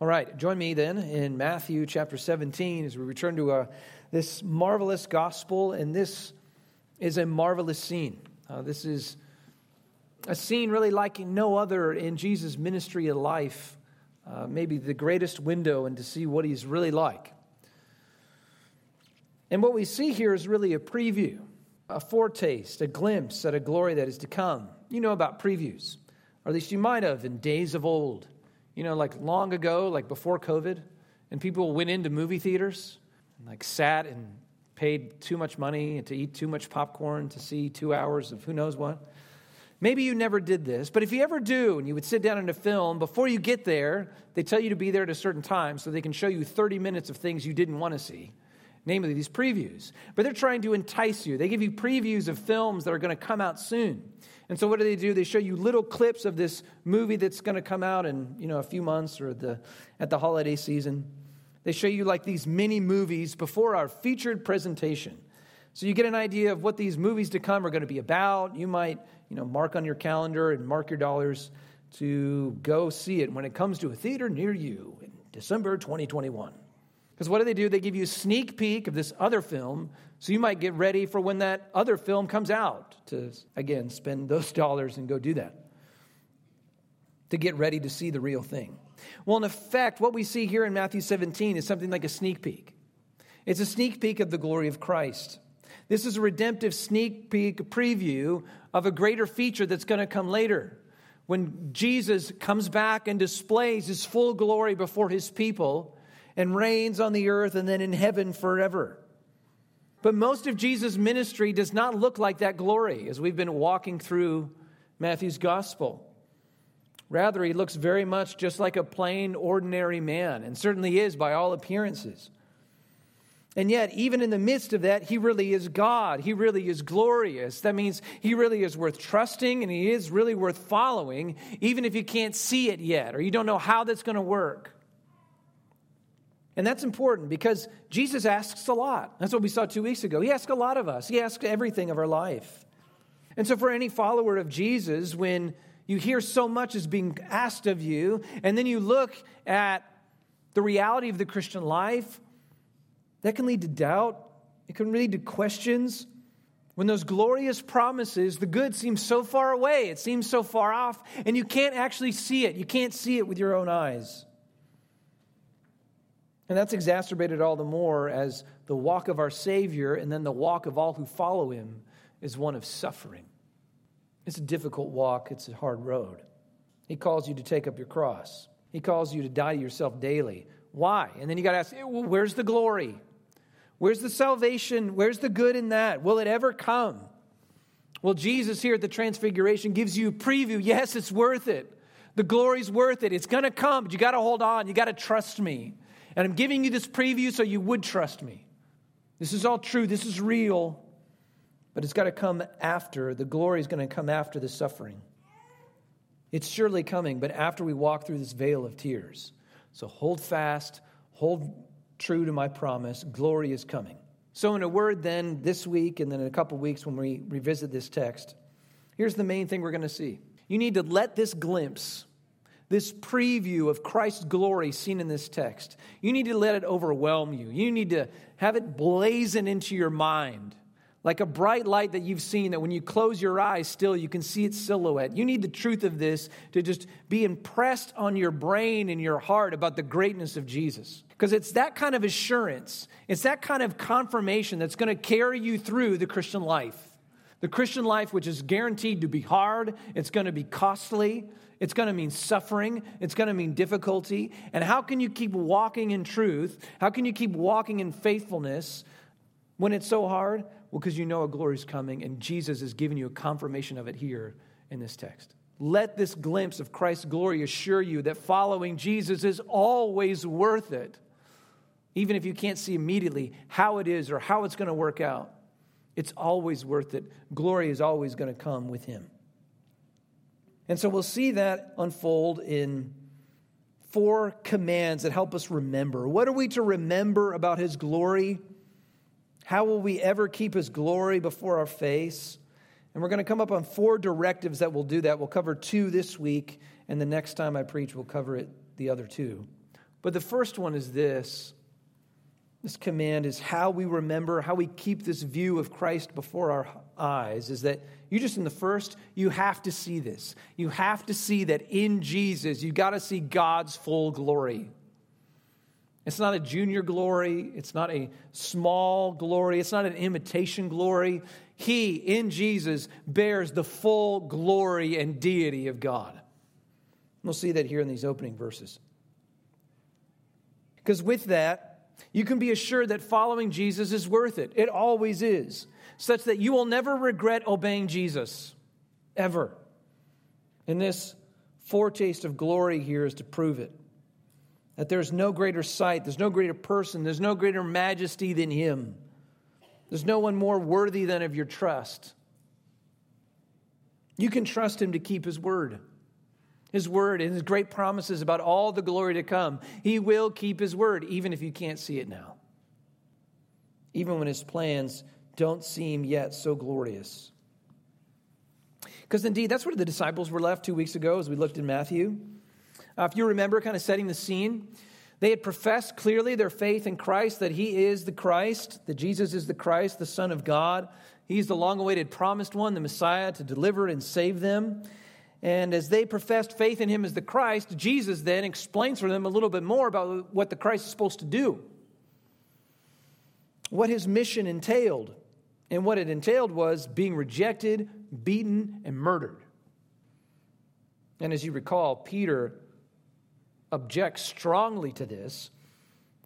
All right, join me then in Matthew chapter 17 as we return to uh, this marvelous gospel, and this is a marvelous scene. Uh, this is a scene really like no other in Jesus' ministry of life, uh, maybe the greatest window into see what he's really like. And what we see here is really a preview, a foretaste, a glimpse at a glory that is to come. You know about previews, or at least you might have in days of old you know, like long ago, like before COVID, and people went into movie theaters and like sat and paid too much money and to eat too much popcorn to see two hours of who knows what. Maybe you never did this, but if you ever do, and you would sit down in a film, before you get there, they tell you to be there at a certain time so they can show you 30 minutes of things you didn't want to see, namely these previews. But they're trying to entice you. They give you previews of films that are going to come out soon. And so what do they do? They show you little clips of this movie that's going to come out in, you know, a few months or the, at the holiday season. They show you like these mini movies before our featured presentation. So you get an idea of what these movies to come are going to be about. You might, you know, mark on your calendar and mark your dollars to go see it when it comes to a theater near you in December 2021. Because what do they do? They give you a sneak peek of this other film so you might get ready for when that other film comes out to, again, spend those dollars and go do that. To get ready to see the real thing. Well, in effect, what we see here in Matthew 17 is something like a sneak peek. It's a sneak peek of the glory of Christ. This is a redemptive sneak peek preview of a greater feature that's going to come later. When Jesus comes back and displays his full glory before his people and reigns on the earth and then in heaven forever. But most of Jesus' ministry does not look like that glory as we've been walking through Matthew's gospel. Rather, he looks very much just like a plain, ordinary man, and certainly is by all appearances. And yet, even in the midst of that, he really is God. He really is glorious. That means he really is worth trusting and he is really worth following, even if you can't see it yet or you don't know how that's going to work. And that's important because Jesus asks a lot. That's what we saw two weeks ago. He asks a lot of us, He asks everything of our life. And so, for any follower of Jesus, when you hear so much is being asked of you, and then you look at the reality of the Christian life, that can lead to doubt. It can lead to questions. When those glorious promises, the good seems so far away, it seems so far off, and you can't actually see it. You can't see it with your own eyes. And that's exacerbated all the more as the walk of our Savior and then the walk of all who follow him is one of suffering. It's a difficult walk, it's a hard road. He calls you to take up your cross, He calls you to die to yourself daily. Why? And then you got to ask, well, where's the glory? Where's the salvation? Where's the good in that? Will it ever come? Well, Jesus here at the Transfiguration gives you a preview. Yes, it's worth it. The glory's worth it. It's going to come, but you got to hold on. You got to trust me. And I'm giving you this preview so you would trust me. This is all true, this is real, but it's got to come after. The glory is going to come after the suffering. It's surely coming, but after we walk through this vale of tears. So hold fast, hold true to my promise. Glory is coming. So, in a word, then, this week and then in a couple weeks when we revisit this text, here's the main thing we're going to see. You need to let this glimpse this preview of Christ's glory seen in this text. You need to let it overwhelm you. You need to have it blazon into your mind like a bright light that you've seen that when you close your eyes still you can see its silhouette. You need the truth of this to just be impressed on your brain and your heart about the greatness of Jesus. Because it's that kind of assurance, it's that kind of confirmation that's going to carry you through the Christian life. The Christian life, which is guaranteed to be hard, it's going to be costly, it's going to mean suffering. It's going to mean difficulty. And how can you keep walking in truth? How can you keep walking in faithfulness when it's so hard? Well, because you know a glory is coming, and Jesus is giving you a confirmation of it here in this text. Let this glimpse of Christ's glory assure you that following Jesus is always worth it, even if you can't see immediately how it is or how it's going to work out. It's always worth it. Glory is always going to come with Him. And so we'll see that unfold in four commands that help us remember. What are we to remember about his glory? How will we ever keep his glory before our face? And we're going to come up on four directives that will do that. We'll cover two this week, and the next time I preach, we'll cover it the other two. But the first one is this this command is how we remember, how we keep this view of Christ before our eyes. Is that you just in the first, you have to see this. You have to see that in Jesus, you got to see God's full glory. It's not a junior glory, it's not a small glory, it's not an imitation glory. He, in Jesus, bears the full glory and deity of God. We'll see that here in these opening verses. Because with that, you can be assured that following Jesus is worth it. It always is, such that you will never regret obeying Jesus, ever. And this foretaste of glory here is to prove it. That there's no greater sight, there's no greater person, there's no greater majesty than Him. There's no one more worthy than of your trust. You can trust Him to keep His word. His word and His great promises about all the glory to come. He will keep His word, even if you can't see it now. Even when His plans don't seem yet so glorious. Because indeed, that's where the disciples were left two weeks ago as we looked in Matthew. Uh, if you remember, kind of setting the scene, they had professed clearly their faith in Christ, that He is the Christ, that Jesus is the Christ, the Son of God. He's the long awaited promised one, the Messiah to deliver and save them. And as they professed faith in Him as the Christ, Jesus then explains for them a little bit more about what the Christ is supposed to do, what His mission entailed. And what it entailed was being rejected, beaten, and murdered. And as you recall, Peter objects strongly to this,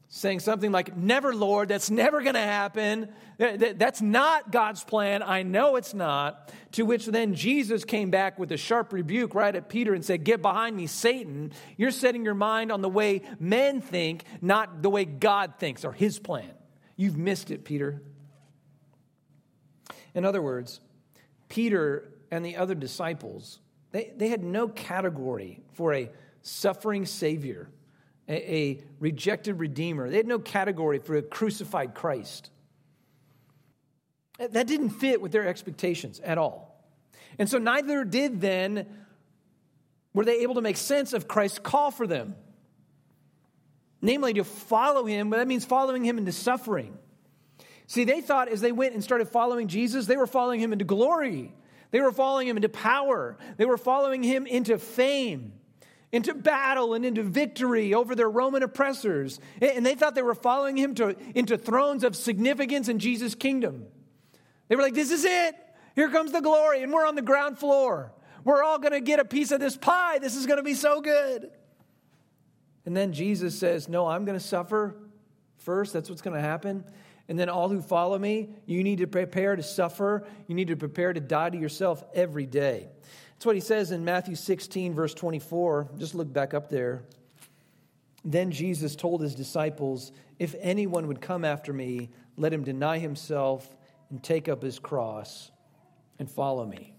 saying something like, Never, Lord, that's never going to happen. That's not God's plan. I know it's not. To which then Jesus came back with a sharp rebuke right at Peter and said, Get behind me, Satan. You're setting your mind on the way men think, not the way God thinks or his plan. You've missed it, Peter. In other words, Peter and the other disciples, they, they had no category for a suffering Savior, a, a rejected Redeemer. They had no category for a crucified Christ. That didn't fit with their expectations at all. And so neither did then were they able to make sense of Christ's call for them. Namely, to follow him, but that means following him into suffering. See, they thought as they went and started following Jesus, they were following him into glory. They were following him into power. They were following him into fame into battle and into victory over their Roman oppressors. And they thought they were following him to, into thrones of significance in Jesus' kingdom. They were like, This is it. Here comes the glory. And we're on the ground floor. We're all going to get a piece of this pie. This is going to be so good. And then Jesus says, No, I'm going to suffer first. That's what's going to happen. And then all who follow me, you need to prepare to suffer. You need to prepare to die to yourself every day. That's what he says in Matthew 16, verse 24. Just look back up there. Then Jesus told his disciples, If anyone would come after me, let him deny himself and take up his cross and follow me.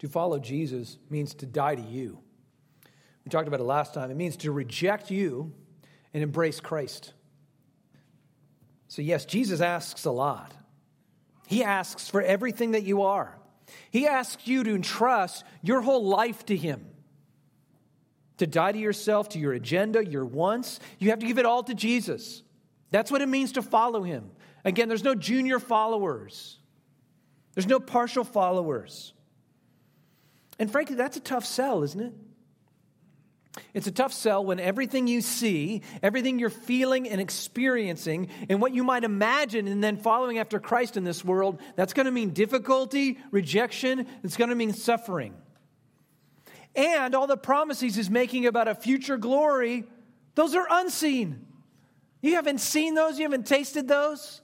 To follow Jesus means to die to you. We talked about it last time. It means to reject you and embrace Christ. So, yes, Jesus asks a lot. He asks for everything that you are. He asks you to entrust your whole life to Him. To die to yourself, to your agenda, your wants. You have to give it all to Jesus. That's what it means to follow Him. Again, there's no junior followers, there's no partial followers. And frankly, that's a tough sell, isn't it? It's a tough sell when everything you see, everything you're feeling and experiencing, and what you might imagine, and then following after Christ in this world, that's going to mean difficulty, rejection, it's going to mean suffering. And all the promises he's making about a future glory, those are unseen. You haven't seen those, you haven't tasted those.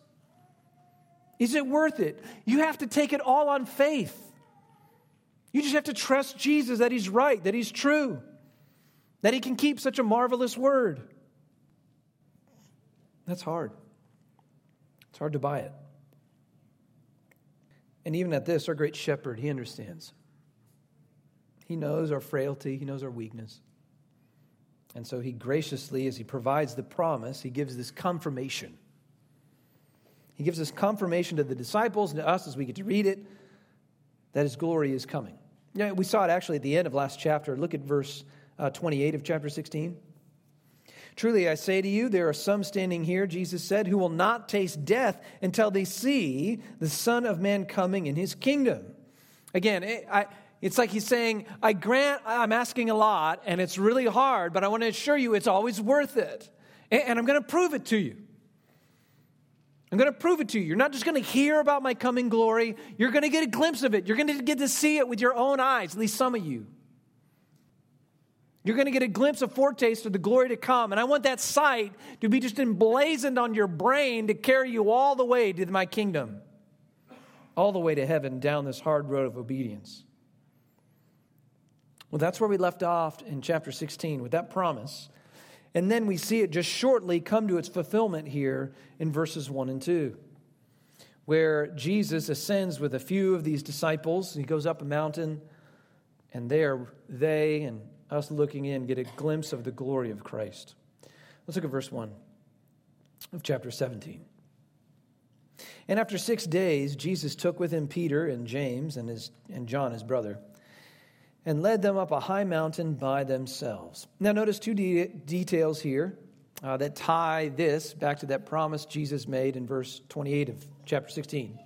Is it worth it? You have to take it all on faith. You just have to trust Jesus that he's right, that he's true that he can keep such a marvelous word. That's hard. It's hard to buy it. And even at this, our great shepherd, he understands. He knows our frailty, he knows our weakness. And so he graciously, as he provides the promise, he gives this confirmation. He gives this confirmation to the disciples and to us as we get to read it that his glory is coming. Yeah, we saw it actually at the end of last chapter. Look at verse uh, 28 of chapter 16. Truly, I say to you, there are some standing here, Jesus said, who will not taste death until they see the Son of Man coming in his kingdom. Again, it, I, it's like he's saying, I grant I'm asking a lot and it's really hard, but I want to assure you it's always worth it. And, and I'm going to prove it to you. I'm going to prove it to you. You're not just going to hear about my coming glory, you're going to get a glimpse of it. You're going to get to see it with your own eyes, at least some of you. You're going to get a glimpse, a foretaste of the glory to come. And I want that sight to be just emblazoned on your brain to carry you all the way to my kingdom, all the way to heaven down this hard road of obedience. Well, that's where we left off in chapter 16 with that promise. And then we see it just shortly come to its fulfillment here in verses 1 and 2, where Jesus ascends with a few of these disciples. He goes up a mountain, and there they and us looking in, get a glimpse of the glory of Christ. Let's look at verse 1 of chapter 17. And after six days, Jesus took with him Peter and James and, his, and John, his brother, and led them up a high mountain by themselves. Now, notice two de- details here uh, that tie this back to that promise Jesus made in verse 28 of chapter 16.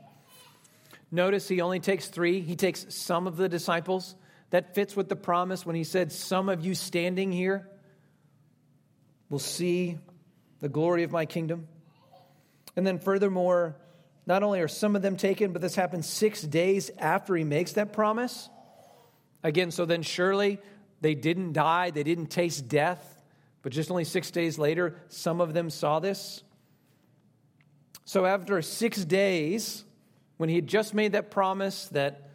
Notice he only takes three, he takes some of the disciples that fits with the promise when he said, Some of you standing here will see the glory of my kingdom. And then, furthermore, not only are some of them taken, but this happens six days after he makes that promise. Again, so then surely they didn't die, they didn't taste death, but just only six days later, some of them saw this. So, after six days, when he had just made that promise that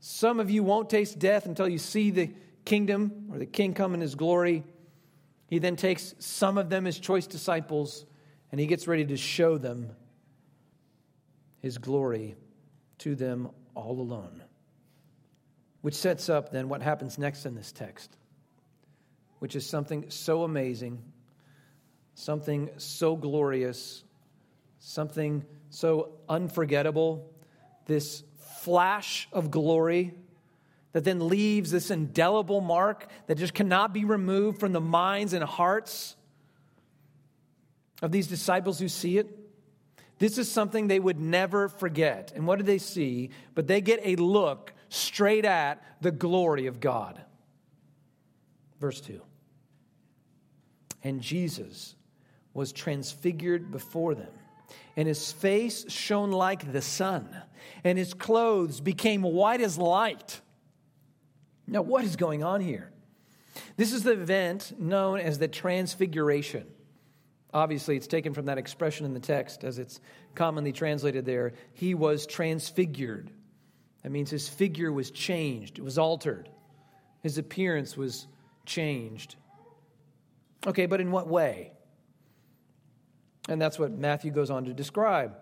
some of you won't taste death until you see the kingdom or the king come in his glory. He then takes some of them, his choice disciples, and he gets ready to show them his glory to them all alone. Which sets up then what happens next in this text, which is something so amazing, something so glorious, something so unforgettable. This flash of glory that then leaves this indelible mark that just cannot be removed from the minds and hearts of these disciples who see it. This is something they would never forget. And what do they see? But they get a look straight at the glory of God. Verse 2 And Jesus was transfigured before them and his face shone like the sun, and his clothes became white as light. Now, what is going on here? This is the event known as the Transfiguration. Obviously, it's taken from that expression in the text as it's commonly translated there. He was transfigured. That means his figure was changed, it was altered, his appearance was changed. Okay, but in what way? And that's what Matthew goes on to describe.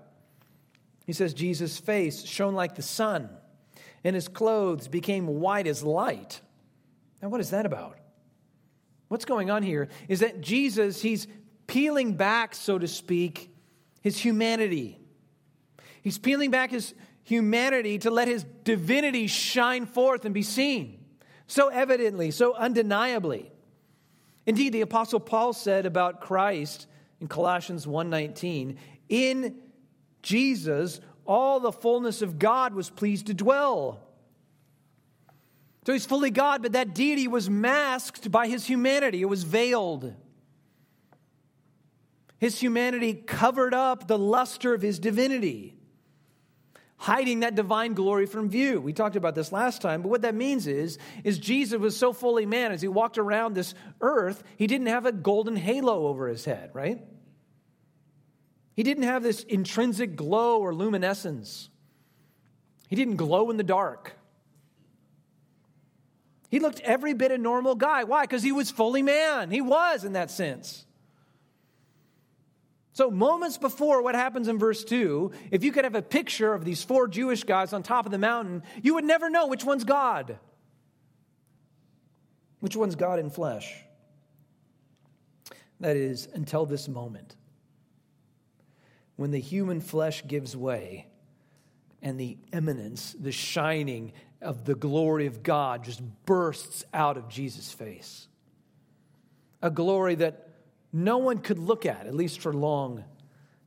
He says, Jesus' face shone like the sun, and his clothes became white as light. Now, what is that about? What's going on here is that Jesus, he's peeling back, so to speak, his humanity. He's peeling back his humanity to let his divinity shine forth and be seen so evidently, so undeniably. Indeed, the Apostle Paul said about Christ in Colossians 1:19, in Jesus all the fullness of God was pleased to dwell. So he's fully God, but that deity was masked by his humanity. It was veiled. His humanity covered up the luster of his divinity, hiding that divine glory from view. We talked about this last time, but what that means is, is Jesus was so fully man as he walked around this earth, he didn't have a golden halo over his head, right? He didn't have this intrinsic glow or luminescence. He didn't glow in the dark. He looked every bit a normal guy. Why? Because he was fully man. He was in that sense. So, moments before what happens in verse 2, if you could have a picture of these four Jewish guys on top of the mountain, you would never know which one's God. Which one's God in flesh? That is, until this moment when the human flesh gives way and the eminence, the shining of the glory of God just bursts out of Jesus' face. a glory that no one could look at, at least for long,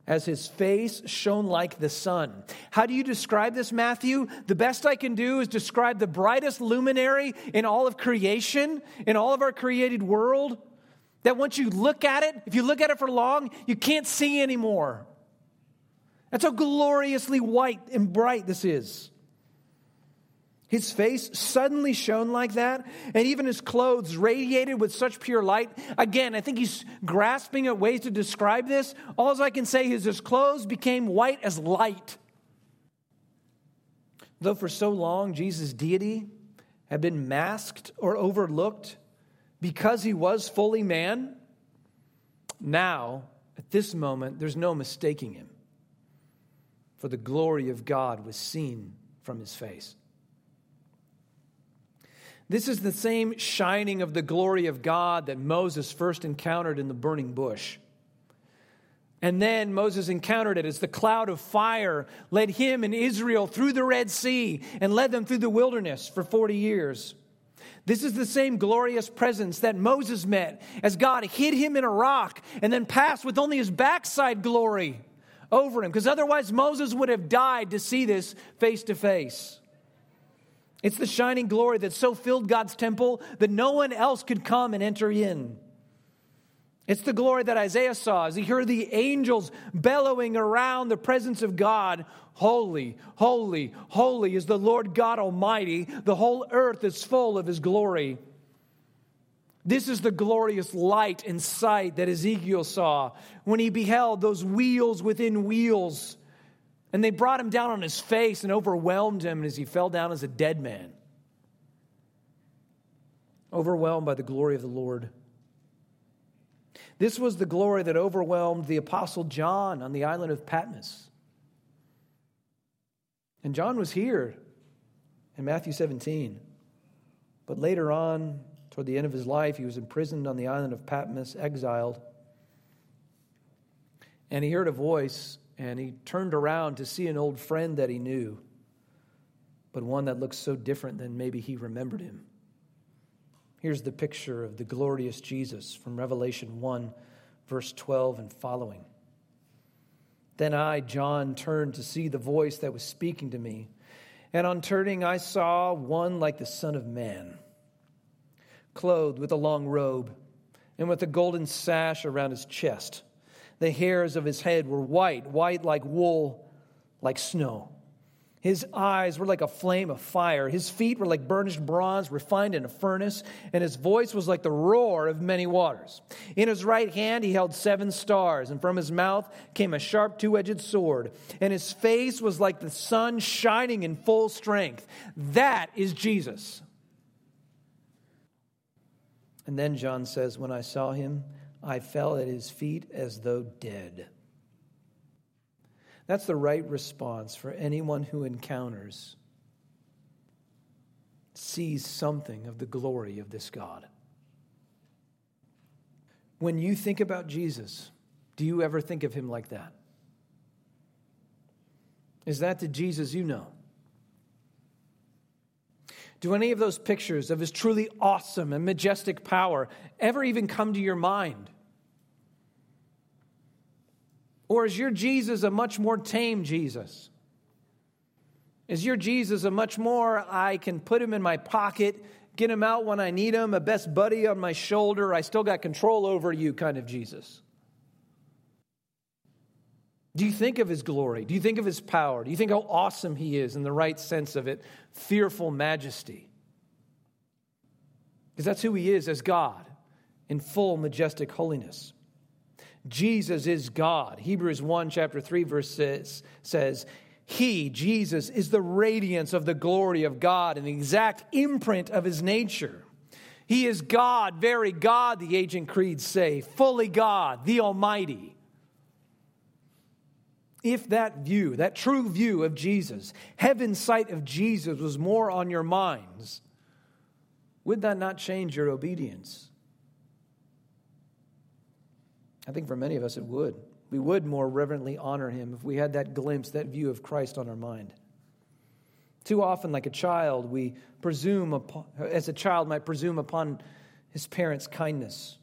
as his face shone like the sun. How do you describe this, Matthew? The best I can do is describe the brightest luminary in all of creation, in all of our created world, that once you look at it, if you look at it for long, you can't see anymore. That's how gloriously white and bright this is. His face suddenly shone like that, and even his clothes radiated with such pure light. Again, I think he's grasping at ways to describe this. All I can say is his clothes became white as light. Though for so long Jesus' deity had been masked or overlooked because he was fully man, now, at this moment, there's no mistaking him. For the glory of God was seen from his face. This is the same shining of the glory of God that Moses first encountered in the burning bush. And then Moses encountered it as the cloud of fire led him and Israel through the Red Sea and led them through the wilderness for 40 years. This is the same glorious presence that Moses met as God hid him in a rock and then passed with only his backside glory over him, because otherwise Moses would have died to see this face to face. It's the shining glory that so filled God's temple that no one else could come and enter in. It's the glory that Isaiah saw as he heard the angels bellowing around the presence of God. Holy, holy, holy is the Lord God Almighty. The whole earth is full of his glory. This is the glorious light and sight that Ezekiel saw when he beheld those wheels within wheels and they brought him down on his face and overwhelmed him as he fell down as a dead man. Overwhelmed by the glory of the Lord. This was the glory that overwhelmed the Apostle John on the island of Patmos. And John was here in Matthew 17. But later on, toward the end of his life, he was imprisoned on the island of Patmos, exiled. And he heard a voice and he turned around to see an old friend that he knew, but one that looked so different than maybe he remembered him. Here's the picture of the glorious Jesus from Revelation 1, verse 12 and following. Then I, John, turned to see the voice that was speaking to me. And on turning, I saw one like the Son of Man, clothed with a long robe and with a golden sash around his chest the hairs of his head were white, white like wool, like snow. His eyes were like a flame of fire. His feet were like burnished bronze refined in a furnace, and his voice was like the roar of many waters. In his right hand he held seven stars, and from his mouth came a sharp two edged sword, and his face was like the sun shining in full strength. That is Jesus. And then John says, When I saw him, I fell at his feet as though dead. That's the right response for anyone who encounters, sees something of the glory of this God. When you think about Jesus, do you ever think of him like that? Is that the Jesus you know? Do any of those pictures of his truly awesome and majestic power ever even come to your mind? Or is your Jesus a much more tame Jesus? Is your Jesus a much more, I can put him in my pocket, get him out when I need him, a best buddy on my shoulder, I still got control over you kind of Jesus? Do you think of his glory? Do you think of his power? Do you think how awesome he is in the right sense of it? Fearful majesty. Because that's who he is as God in full majestic holiness. Jesus is God. Hebrews 1, chapter 3, verse says, says He, Jesus, is the radiance of the glory of God and the exact imprint of his nature. He is God, very God, the ancient creeds say, fully God, the Almighty if that view, that true view of Jesus, heaven's sight of Jesus was more on your minds, would that not change your obedience? I think for many of us it would. We would more reverently honor him if we had that glimpse, that view of Christ on our mind. Too often, like a child, we presume upon, as a child might presume upon his parents' kindness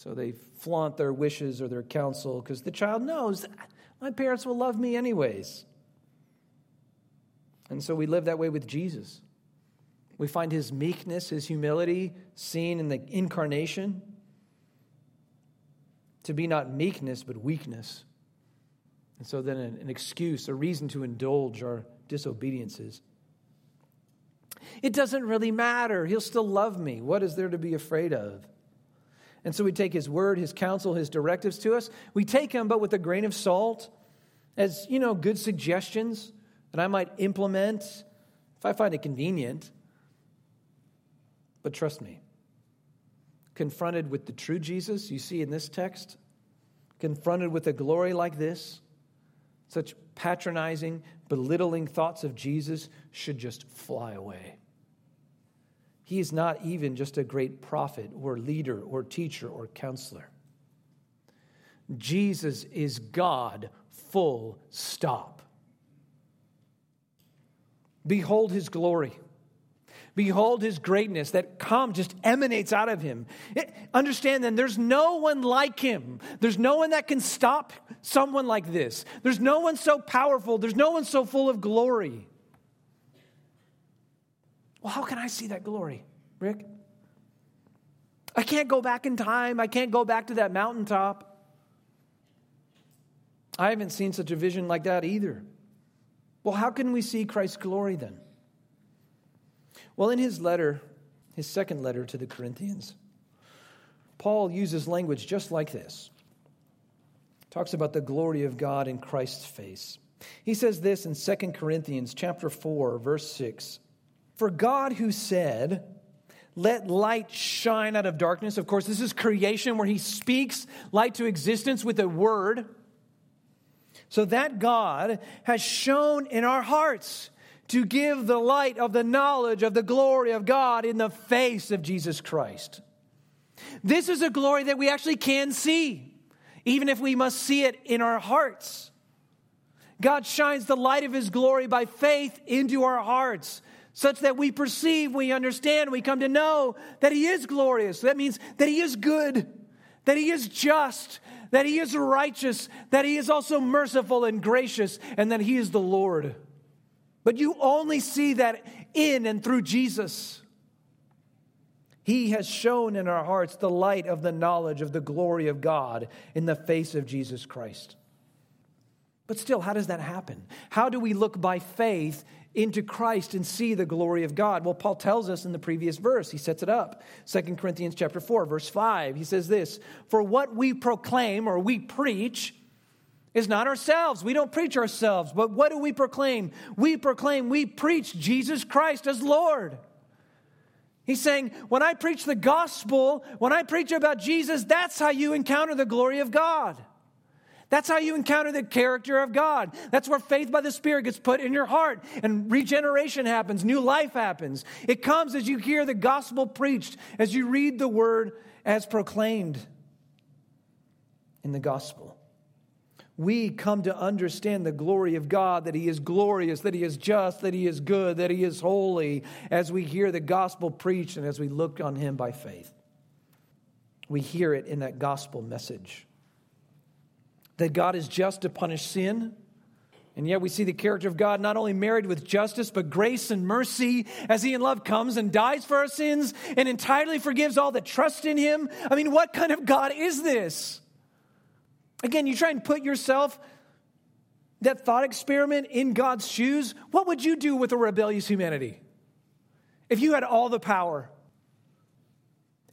So they flaunt their wishes or their counsel because the child knows my parents will love me anyways. And so we live that way with Jesus. We find his meekness, his humility seen in the incarnation to be not meekness, but weakness. And so then an, excuse, a reason to indulge our disobediences. It doesn't really matter. He'll still love me. What is there to be afraid of? And so we take his word, his counsel, his directives to us. We take them, but with a grain of salt, as, you know, good suggestions that I might implement if I find it convenient. But trust me, confronted with the true Jesus you see in this text, confronted with a glory like this, such patronizing, belittling thoughts of Jesus should just fly away. He is not even just a great prophet or leader or teacher or counselor. Jesus is God, full stop. Behold his glory. Behold his greatness that come just emanates out of him. It, understand then, there's no one like him. There's no one that can stop someone like this. There's no one so powerful. There's no one so full of glory. Well, how can I see that glory, Rick? I can't go back in time. I can't go back to that mountaintop. I haven't seen such a vision like that either. Well, how can we see Christ's glory then? Well, in his letter, his second letter to the Corinthians, Paul uses language just like this. Talks about the glory of God in Christ's face. He says this in 2 Corinthians chapter 4 verse 6. For God who said, let light shine out of darkness. Of course, this is creation where he speaks light to existence with a word. So that God has shone in our hearts to give the light of the knowledge of the glory of God in the face of Jesus Christ. This is a glory that we actually can see, even if we must see it in our hearts. God shines the light of his glory by faith into our hearts such that we perceive, we understand, we come to know that He is glorious. That means that He is good, that He is just, that He is righteous, that He is also merciful and gracious, and that He is the Lord. But you only see that in and through Jesus. He has shone in our hearts the light of the knowledge of the glory of God in the face of Jesus Christ. But still, how does that happen? How do we look by faith into Christ and see the glory of God? Well, Paul tells us in the previous verse. He sets it up. 2 Corinthians chapter 4, verse 5. He says this, "For what we proclaim or we preach is not ourselves. We don't preach ourselves, but what do we proclaim? We proclaim, we preach Jesus Christ as Lord." He's saying, when I preach the gospel, when I preach about Jesus, that's how you encounter the glory of God. That's how you encounter the character of God. That's where faith by the Spirit gets put in your heart and regeneration happens, new life happens. It comes as you hear the gospel preached, as you read the word as proclaimed in the gospel. We come to understand the glory of God, that He is glorious, that He is just, that He is good, that He is holy, as we hear the gospel preached and as we look on Him by faith. We hear it in that gospel message that God is just to punish sin. And yet we see the character of God not only married with justice, but grace and mercy as He in love comes and dies for our sins and entirely forgives all that trust in Him. I mean, what kind of God is this? Again, you try and put yourself, that thought experiment, in God's shoes. What would you do with a rebellious humanity? If you had all the power,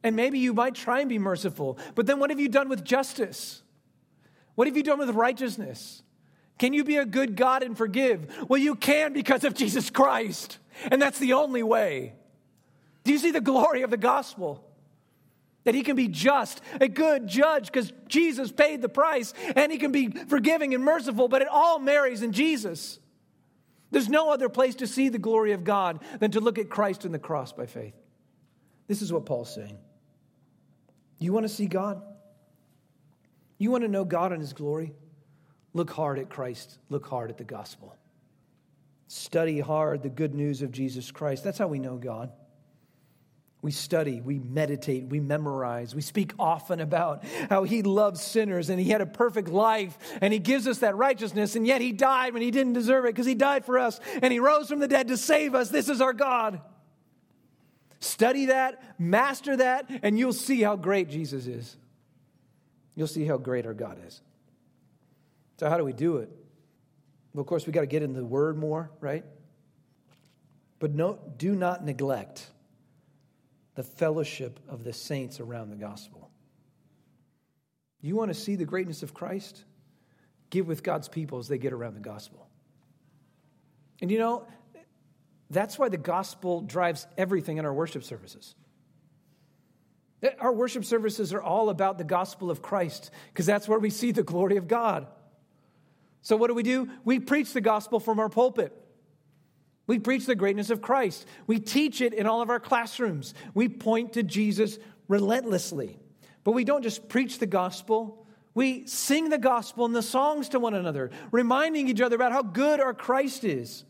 and maybe you might try and be merciful, but then what have you done with justice? What have you done with righteousness? Can you be a good God and forgive? Well, you can because of Jesus Christ. And that's the only way. Do you see the glory of the gospel? That he can be just, a good judge, because Jesus paid the price, and he can be forgiving and merciful, but it all marries in Jesus. There's no other place to see the glory of God than to look at Christ in the cross by faith. This is what Paul's saying. You want to see God? You want to know God and His glory? Look hard at Christ, look hard at the gospel. Study hard the good news of Jesus Christ. That's how we know God. We study, we meditate, we memorize, we speak often about how he loves sinners and he had a perfect life and he gives us that righteousness, and yet he died when he didn't deserve it because he died for us and he rose from the dead to save us. This is our God. Study that, master that, and you'll see how great Jesus is. You'll see how great our God is. So, how do we do it? Well, of course, we got to get in the Word more, right? But no, do not neglect the fellowship of the saints around the gospel. You want to see the greatness of Christ? Give with God's people as they get around the gospel. And you know, that's why the gospel drives everything in our worship services. Our worship services are all about the gospel of Christ because that's where we see the glory of God. So, what do we do? We preach the gospel from our pulpit. We preach the greatness of Christ. We teach it in all of our classrooms. We point to Jesus relentlessly. But we don't just preach the gospel, we sing the gospel and the songs to one another, reminding each other about how good our Christ is.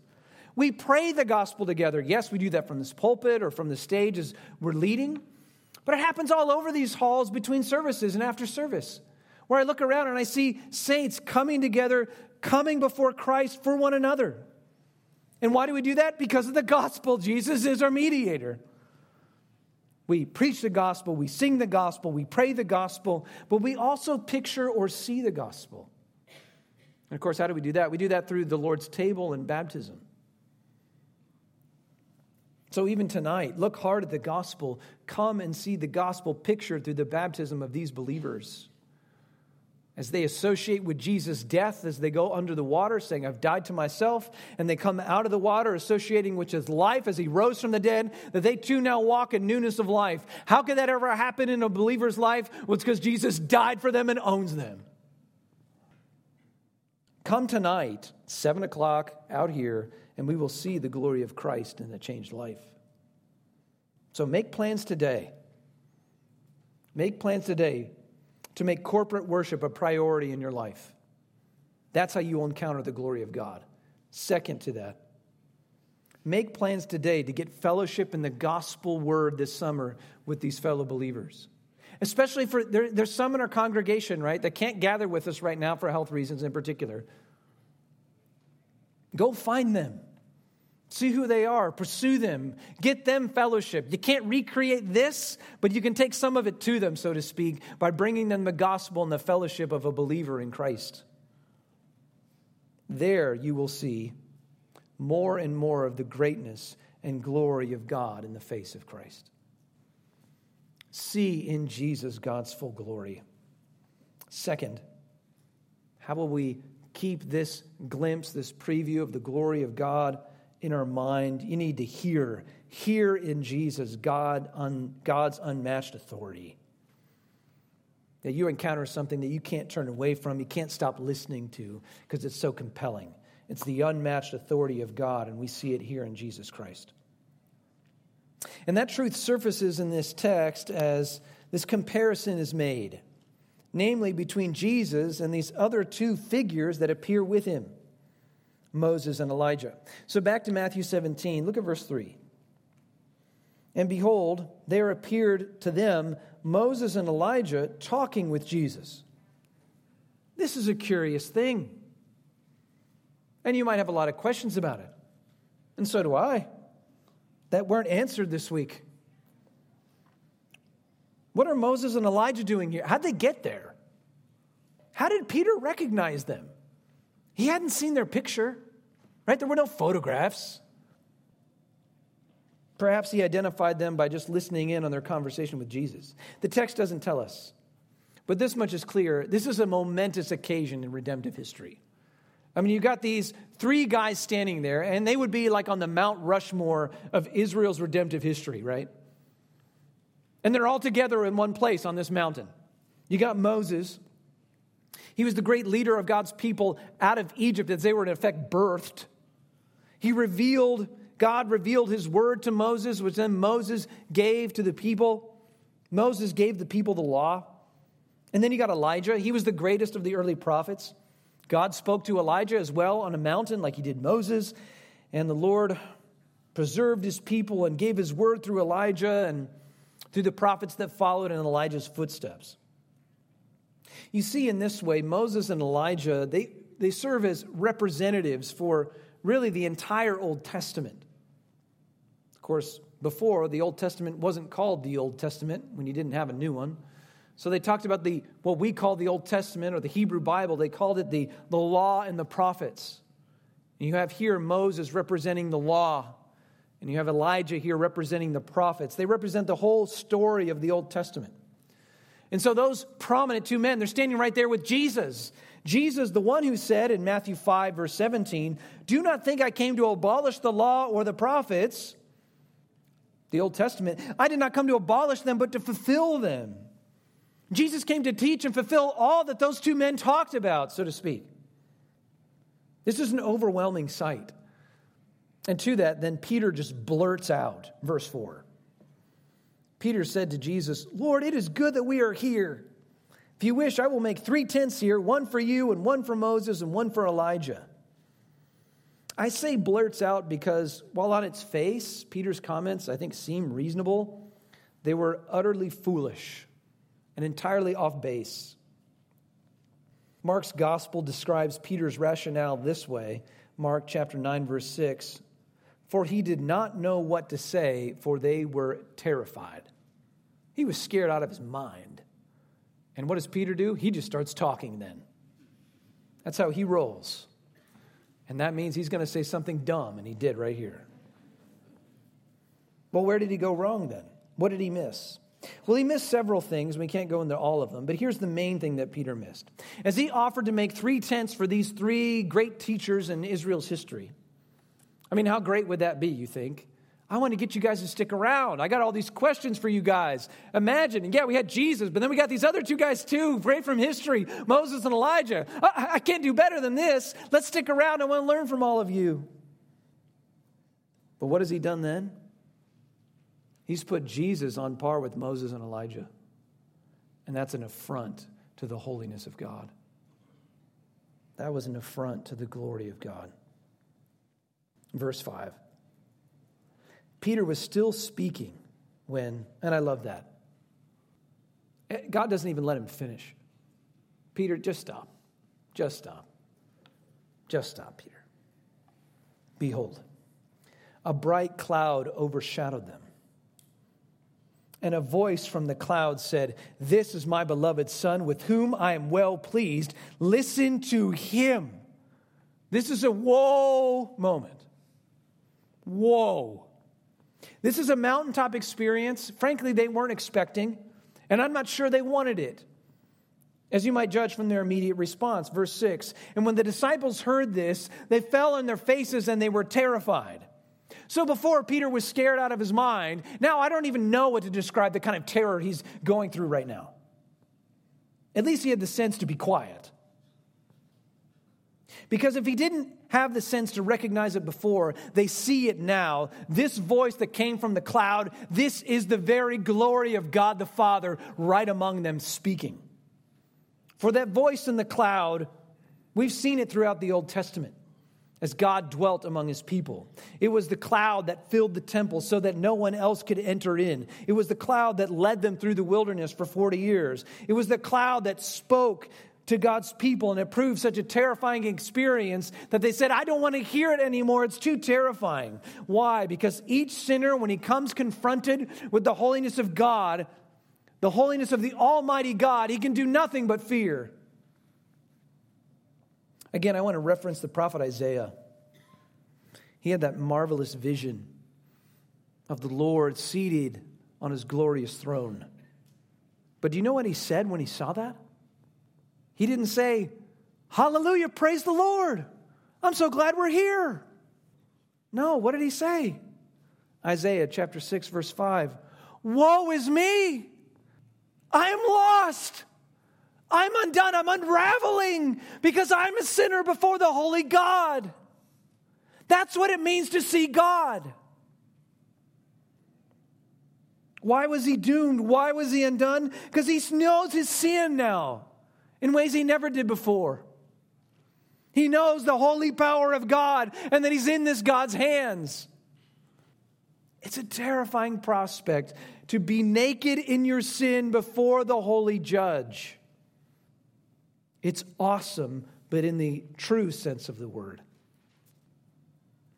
We pray the gospel together. Yes, we do that from this pulpit or from the stage as we're leading, but it happens all over these halls between services and after service, where I look around and I see saints coming together, coming before Christ for one another. And why do we do that? Because of the gospel. Jesus is our mediator. We preach the gospel, we sing the gospel, we pray the gospel, but we also picture or see the gospel. And of course, how do we do that? We do that through the Lord's table and baptism. So even tonight, look hard at the gospel. Come and see the gospel pictured through the baptism of these believers as they associate with Jesus' death, as they go under the water, saying, I've died to myself, and they come out of the water, associating with his life as he rose from the dead, that they too now walk in newness of life. How could that ever happen in a believer's life? Well, it's because Jesus died for them and owns them. Come tonight, 7 o'clock out here, and we will see the glory of Christ in a changed life. So make plans today. Make plans today to make corporate worship a priority in your life. That's how you will encounter the glory of God. Second to that, make plans today to get fellowship in the gospel word this summer with these fellow believers. Especially for, there, there's some in our congregation, right, that can't gather with us right now for health reasons in particular. Go find them. See who they are, pursue them, get them fellowship. You can't recreate this, but you can take some of it to them, so to speak, by bringing them the gospel and the fellowship of a believer in Christ. There you will see more and more of the greatness and glory of God in the face of Christ. See in Jesus God's full glory. Second, how will we keep this glimpse, this preview of the glory of God? in our mind. You need to hear, hear in Jesus God, un, God's unmatched authority. That you encounter something that you can't turn away from, you can't stop listening to because it's so compelling. It's the unmatched authority of God, and we see it here in Jesus Christ. And that truth surfaces in this text as this comparison is made, namely between Jesus and these other two figures that appear with him. Moses and Elijah. So back to Matthew 17, look at verse 3. And behold, there appeared to them Moses and Elijah talking with Jesus. This is a curious thing. And you might have a lot of questions about it. And so do I, that weren't answered this week. What are Moses and Elijah doing here? How'd they get there? How did Peter recognize them? He hadn't seen their picture, right? There were no photographs. Perhaps he identified them by just listening in on their conversation with Jesus. The text doesn't tell us. But this much is clear. This is a momentous occasion in redemptive history. I mean, you've got these three guys standing there, and they would be like on the Mount Rushmore of Israel's redemptive history, right? And they're all together in one place on this mountain. You got Moses, he was the great leader of God's people out of Egypt as they were, in effect, birthed. He revealed, God revealed his word to Moses, which then Moses gave to the people. Moses gave the people the law. And then you got Elijah. He was the greatest of the early prophets. God spoke to Elijah as well on a mountain, like he did Moses. And the Lord preserved his people and gave his word through Elijah and through the prophets that followed in Elijah's footsteps. You see, in this way, Moses and Elijah, they, they serve as representatives for really the entire Old Testament. Of course, before, the Old Testament wasn't called the Old Testament when you didn't have a new one. So they talked about the what we call the Old Testament or the Hebrew Bible. They called it the, the law and the prophets. And you have here Moses representing the law, and you have Elijah here representing the prophets. They represent the whole story of the Old Testament. And so those prominent two men, they're standing right there with Jesus. Jesus, the one who said in Matthew 5, verse 17, Do not think I came to abolish the law or the prophets, the Old Testament. I did not come to abolish them, but to fulfill them. Jesus came to teach and fulfill all that those two men talked about, so to speak. This is an overwhelming sight. And to that, then Peter just blurts out, verse 4. Peter said to Jesus, Lord, it is good that we are here. If you wish, I will make three tents here one for you, and one for Moses, and one for Elijah. I say blurts out because while on its face, Peter's comments, I think, seem reasonable, they were utterly foolish and entirely off base. Mark's gospel describes Peter's rationale this way Mark chapter 9, verse 6 For he did not know what to say, for they were terrified. He was scared out of his mind. And what does Peter do? He just starts talking then. That's how he rolls. And that means he's going to say something dumb, and he did right here. Well, where did he go wrong then? What did he miss? Well, he missed several things. We can't go into all of them, but here's the main thing that Peter missed. As he offered to make three tents for these three great teachers in Israel's history, I mean, how great would that be, you think? I want to get you guys to stick around. I got all these questions for you guys. Imagine, yeah, we had Jesus, but then we got these other two guys too, great from history Moses and Elijah. I, I can't do better than this. Let's stick around. I want to learn from all of you. But what has he done then? He's put Jesus on par with Moses and Elijah. And that's an affront to the holiness of God. That was an affront to the glory of God. Verse 5. Peter was still speaking when, and I love that. Eh, God doesn't even let him finish. Peter, just stop. Just stop. Just stop, Peter. Behold, a bright cloud overshadowed them and a voice from the cloud said, This is my beloved Son, with whom I am well pleased. Listen to him. This is a whoa moment. Whoa. This is a mountaintop experience. Frankly, they weren't expecting, and I'm not sure they wanted it. As you might judge from their immediate response. Verse 6 And when the disciples heard this, they fell on their faces and they were terrified. So before Peter was scared out of his mind, now I don't even know what to describe the kind of terror he's going through right now. At least he had the sense to be quiet. Because if he didn't have the sense to recognize it before, they see it now. This voice that came from the cloud, this is the very glory of God the Father right among them speaking. For that voice in the cloud, we've seen it throughout the Old Testament as God dwelt among his people. It was the cloud that filled the temple so that no one else could enter in. It was the cloud that led them through the wilderness for 40 years. It was the cloud that spoke to God's people, and it proved such a terrifying experience that they said, I don't want to hear it anymore. It's too terrifying. Why? Because each sinner, when he comes confronted with the holiness of God, the holiness of the Almighty God, he can do nothing but fear. Again, I want to reference the prophet Isaiah. He had that marvelous vision of the Lord seated on his glorious throne. But do you know what he said when he saw that? He didn't say, Hallelujah, praise the Lord. I'm so glad we're here. No, what did he say? Isaiah chapter 6, verse 5 Woe is me! I am lost. I'm undone. I'm unraveling because I'm a sinner before the holy God. That's what it means to see God. Why was he doomed? Why was he undone? Because he knows his sin now in ways he never did before. He knows the holy power of God and that he's in this God's hands. It's a terrifying prospect to be naked in your sin before the holy judge. It's awesome, but in the true sense of the word.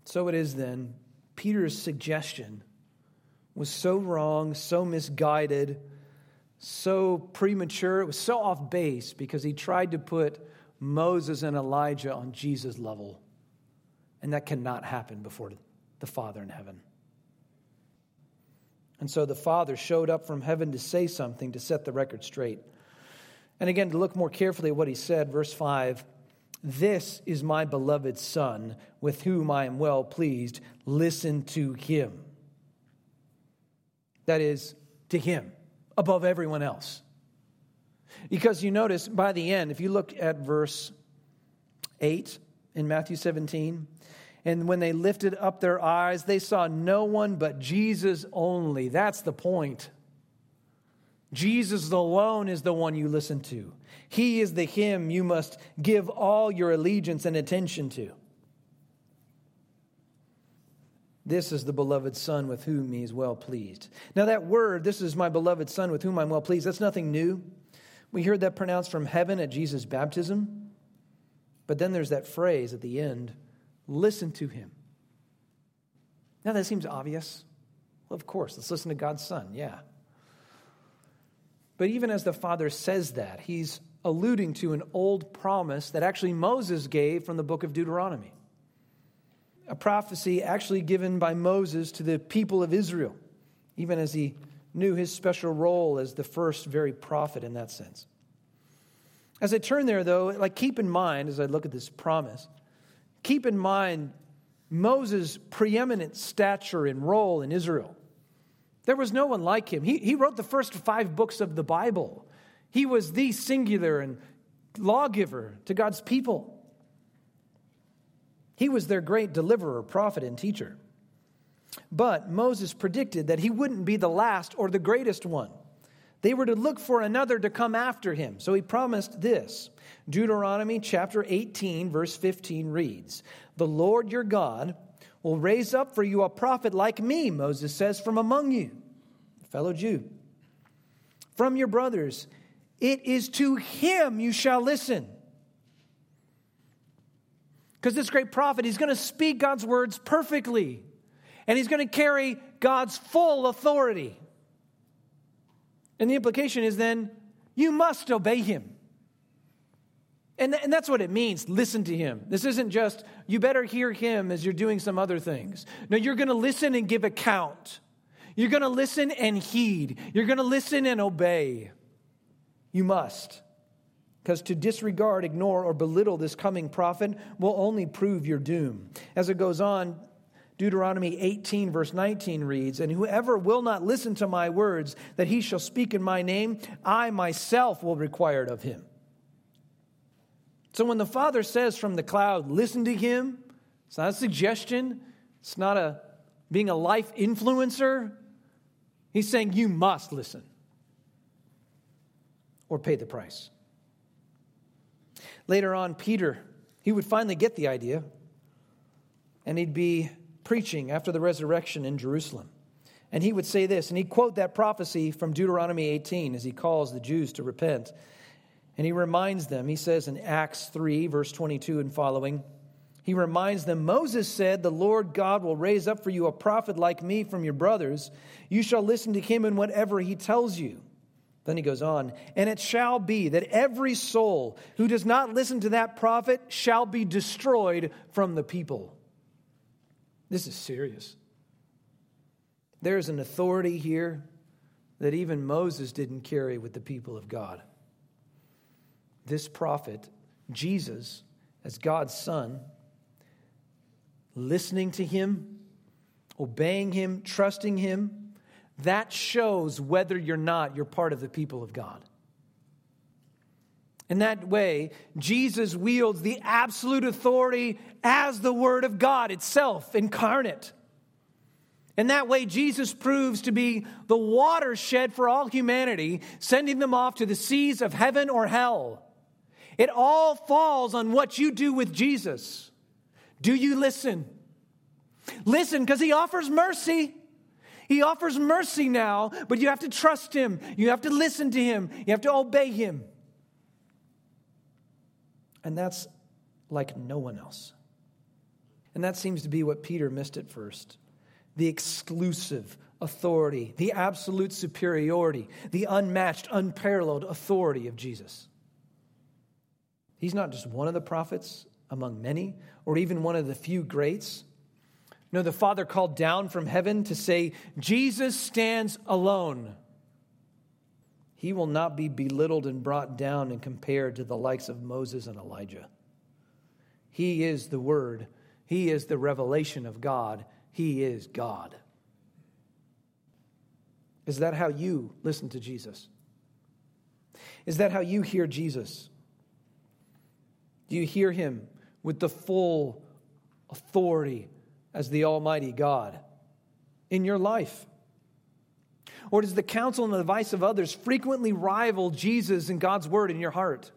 So it is then, Peter's suggestion was so wrong, so misguided, so premature. It was so off base because he tried to put Moses and Elijah on Jesus' level. And that cannot happen before the Father in heaven. And so the Father showed up from heaven to say something to set the record straight. And again, to look more carefully at what he said, verse 5 This is my beloved Son, with whom I am well pleased. Listen to him. That is, to him, above everyone else. Because you notice by the end, if you look at verse 8 in Matthew 17, and when they lifted up their eyes, they saw no one but Jesus only. That's the point. Jesus alone is the one you listen to. He is the him you must give all your allegiance and attention to. This is the beloved Son with whom he is well pleased. Now, that word, this is my beloved Son with whom I'm well pleased, that's nothing new. We heard that pronounced from heaven at Jesus' baptism. But then there's that phrase at the end listen to him. Now, that seems obvious. Well, of course, let's listen to God's Son, yeah. But even as the Father says that, he's alluding to an old promise that actually Moses gave from the book of Deuteronomy. A prophecy actually given by Moses to the people of Israel, even as he knew his special role as the first very prophet in that sense. As I turn there, though, like keep in mind as I look at this promise, keep in mind Moses' preeminent stature and role in Israel. There was no one like him. He, he wrote the first five books of the Bible. He was the singular and lawgiver to God's people. He was their great deliverer, prophet, and teacher. But Moses predicted that he wouldn't be the last or the greatest one. They were to look for another to come after him. So he promised this. Deuteronomy chapter 18, verse 15 reads The Lord your God will raise up for you a prophet like me, Moses says, from among you, fellow Jew. From your brothers, it is to him you shall listen. Because this great prophet, he's going to speak God's words perfectly and he's going to carry God's full authority. And the implication is then, you must obey him. And, th- and that's what it means listen to him. This isn't just, you better hear him as you're doing some other things. No, you're going to listen and give account. You're going to listen and heed. You're going to listen and obey. You must. Because to disregard, ignore, or belittle this coming prophet will only prove your doom. As it goes on, Deuteronomy 18, verse 19 reads, And whoever will not listen to my words that he shall speak in my name, I myself will require it of him. So when the Father says from the cloud, listen to him, it's not a suggestion, it's not a being a life influencer. He's saying you must listen or pay the price. Later on, Peter, he would finally get the idea and he'd be preaching after the resurrection in Jerusalem. And he would say this, and he'd quote that prophecy from Deuteronomy 18 as he calls the Jews to repent. And he reminds them, he says in Acts 3, verse 22 and following, he reminds them Moses said, The Lord God will raise up for you a prophet like me from your brothers. You shall listen to him in whatever he tells you. Then he goes on, and it shall be that every soul who does not listen to that prophet shall be destroyed from the people. This is serious. There's an authority here that even Moses didn't carry with the people of God. This prophet, Jesus, as God's son, listening to him, obeying him, trusting him, that shows whether you're not, you're part of the people of God. In that way, Jesus wields the absolute authority as the Word of God itself, incarnate. In that way, Jesus proves to be the watershed for all humanity, sending them off to the seas of heaven or hell. It all falls on what you do with Jesus. Do you listen? Listen, because he offers mercy. He offers mercy now, but you have to trust Him. You have to listen to Him. You have to obey Him. And that's like no one else. And that seems to be what Peter missed at first the exclusive authority, the absolute superiority, the unmatched, unparalleled authority of Jesus. He's not just one of the prophets among many, or even one of the few greats. No, the Father called down from heaven to say, Jesus stands alone. He will not be belittled and brought down and compared to the likes of Moses and Elijah. He is the Word, He is the revelation of God, He is God. Is that how you listen to Jesus? Is that how you hear Jesus? Do you hear Him with the full authority as the Almighty God in your life? Or does the counsel and the advice of others frequently rival Jesus and God's word in your heart?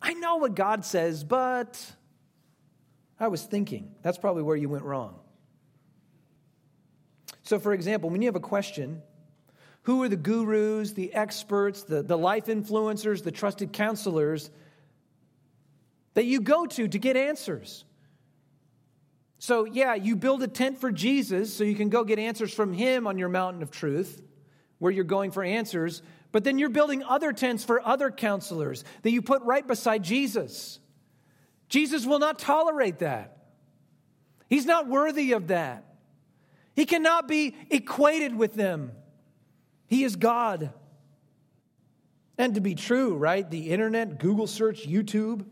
I know what God says, but I was thinking. That's probably where you went wrong. So, for example, when you have a question, who are the gurus, the experts, the, the life influencers, the trusted counselors that you go to to get answers? So, yeah, you build a tent for Jesus so you can go get answers from him on your mountain of truth where you're going for answers. But then you're building other tents for other counselors that you put right beside Jesus. Jesus will not tolerate that. He's not worthy of that. He cannot be equated with them. He is God. And to be true, right? The internet, Google search, YouTube,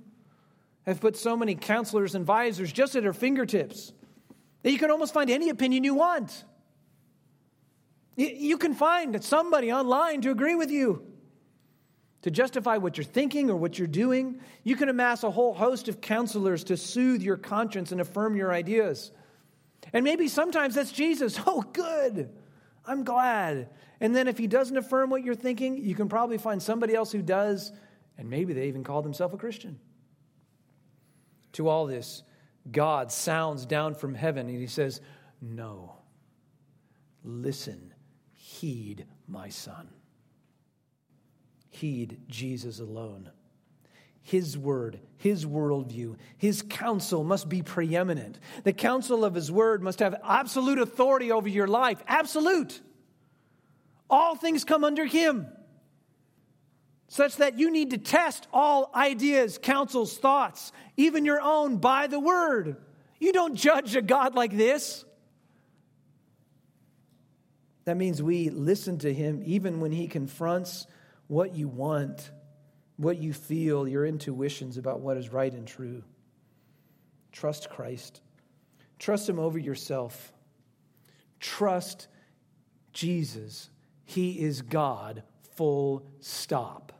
have put so many counselors and advisors just at our fingertips that you can almost find any opinion you want. You can find somebody online to agree with you, to justify what you're thinking or what you're doing. You can amass a whole host of counselors to soothe your conscience and affirm your ideas. And maybe sometimes that's Jesus. Oh, good. I'm glad. And then if he doesn't affirm what you're thinking, you can probably find somebody else who does, and maybe they even call themselves a Christian to all this, God sounds down from heaven and he says, No, listen, heed my son. Heed Jesus alone. His word, his worldview, his counsel must be preeminent. The counsel of his word must have absolute authority over your life. Absolute. All things come under him such that you need to test all ideas, counsels, thoughts, even your own, by the word. You don't judge a God like this. That means we listen to him even when he confronts what you want, what you feel, your intuitions about what is right and true. Trust Christ. Trust him over yourself. Trust Jesus. He is God, full stop.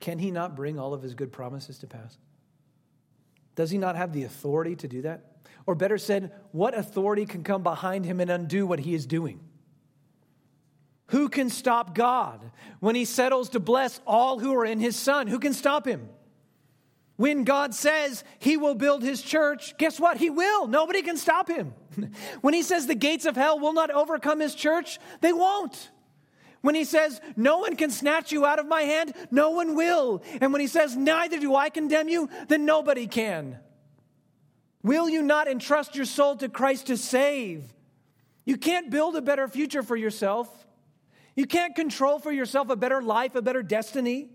Can he not bring all of his good promises to pass? Does he not have the authority to do that? Or better said, what authority can come behind him and undo what he is doing? Who can stop God when he settles to bless all who are in his son? Who can stop him? When God says he will build his church, guess what? He will. Nobody can stop him. when he says the gates of hell will not overcome his church, they won't. When he says, No one can snatch you out of my hand, no one will. And when he says, Neither do I condemn you, then nobody can. Will you not entrust your soul to Christ to save? You can't build a better future for yourself. You can't control for yourself a better life, a better destiny.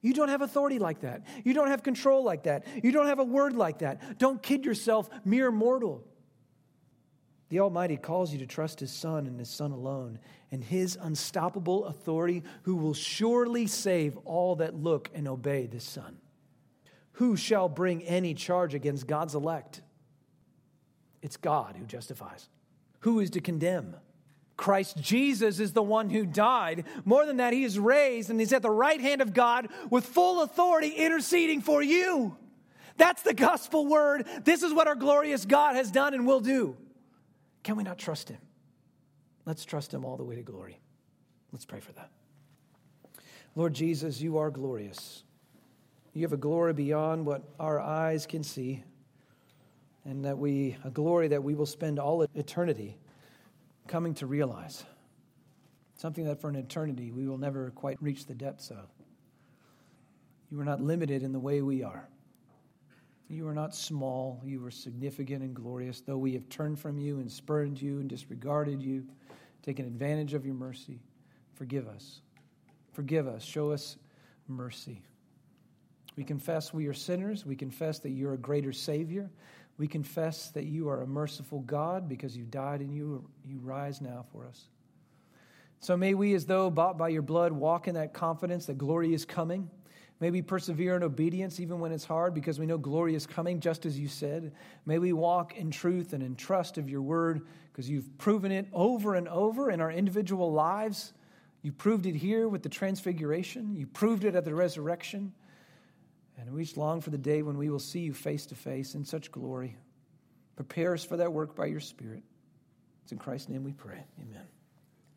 You don't have authority like that. You don't have control like that. You don't have a word like that. Don't kid yourself, mere mortal. The Almighty calls you to trust His Son and His Son alone and His unstoppable authority, who will surely save all that look and obey this Son. Who shall bring any charge against God's elect? It's God who justifies. Who is to condemn? Christ Jesus is the one who died. More than that, he is raised and he's at the right hand of God with full authority interceding for you. That's the gospel word. This is what our glorious God has done and will do. Can we not trust him? Let's trust him all the way to glory. Let's pray for that. Lord Jesus, you are glorious. You have a glory beyond what our eyes can see. and that we, a glory that we will spend all eternity coming to realize. Something that for an eternity we will never quite reach the depths of. You are not limited in the way we are. You are not small. You are significant and glorious, though we have turned from you and spurned you and disregarded you, taken advantage of your mercy. Forgive us. Forgive us. Show us mercy. We confess we are sinners. We confess that you're a greater Savior. We confess that you are a merciful God because you died and you, you rise now for us. So may we, as though bought by your blood, walk in that confidence that glory is coming. May we persevere in obedience even when it's hard because we know glory is coming, just as you said. May we walk in truth and in trust of your word because you've proven it over and over in our individual lives. You proved it here with the transfiguration, you proved it at the resurrection. And we just long for the day when we will see you face to face in such glory. Prepare us for that work by your Spirit. It's in Christ's name we pray. Amen.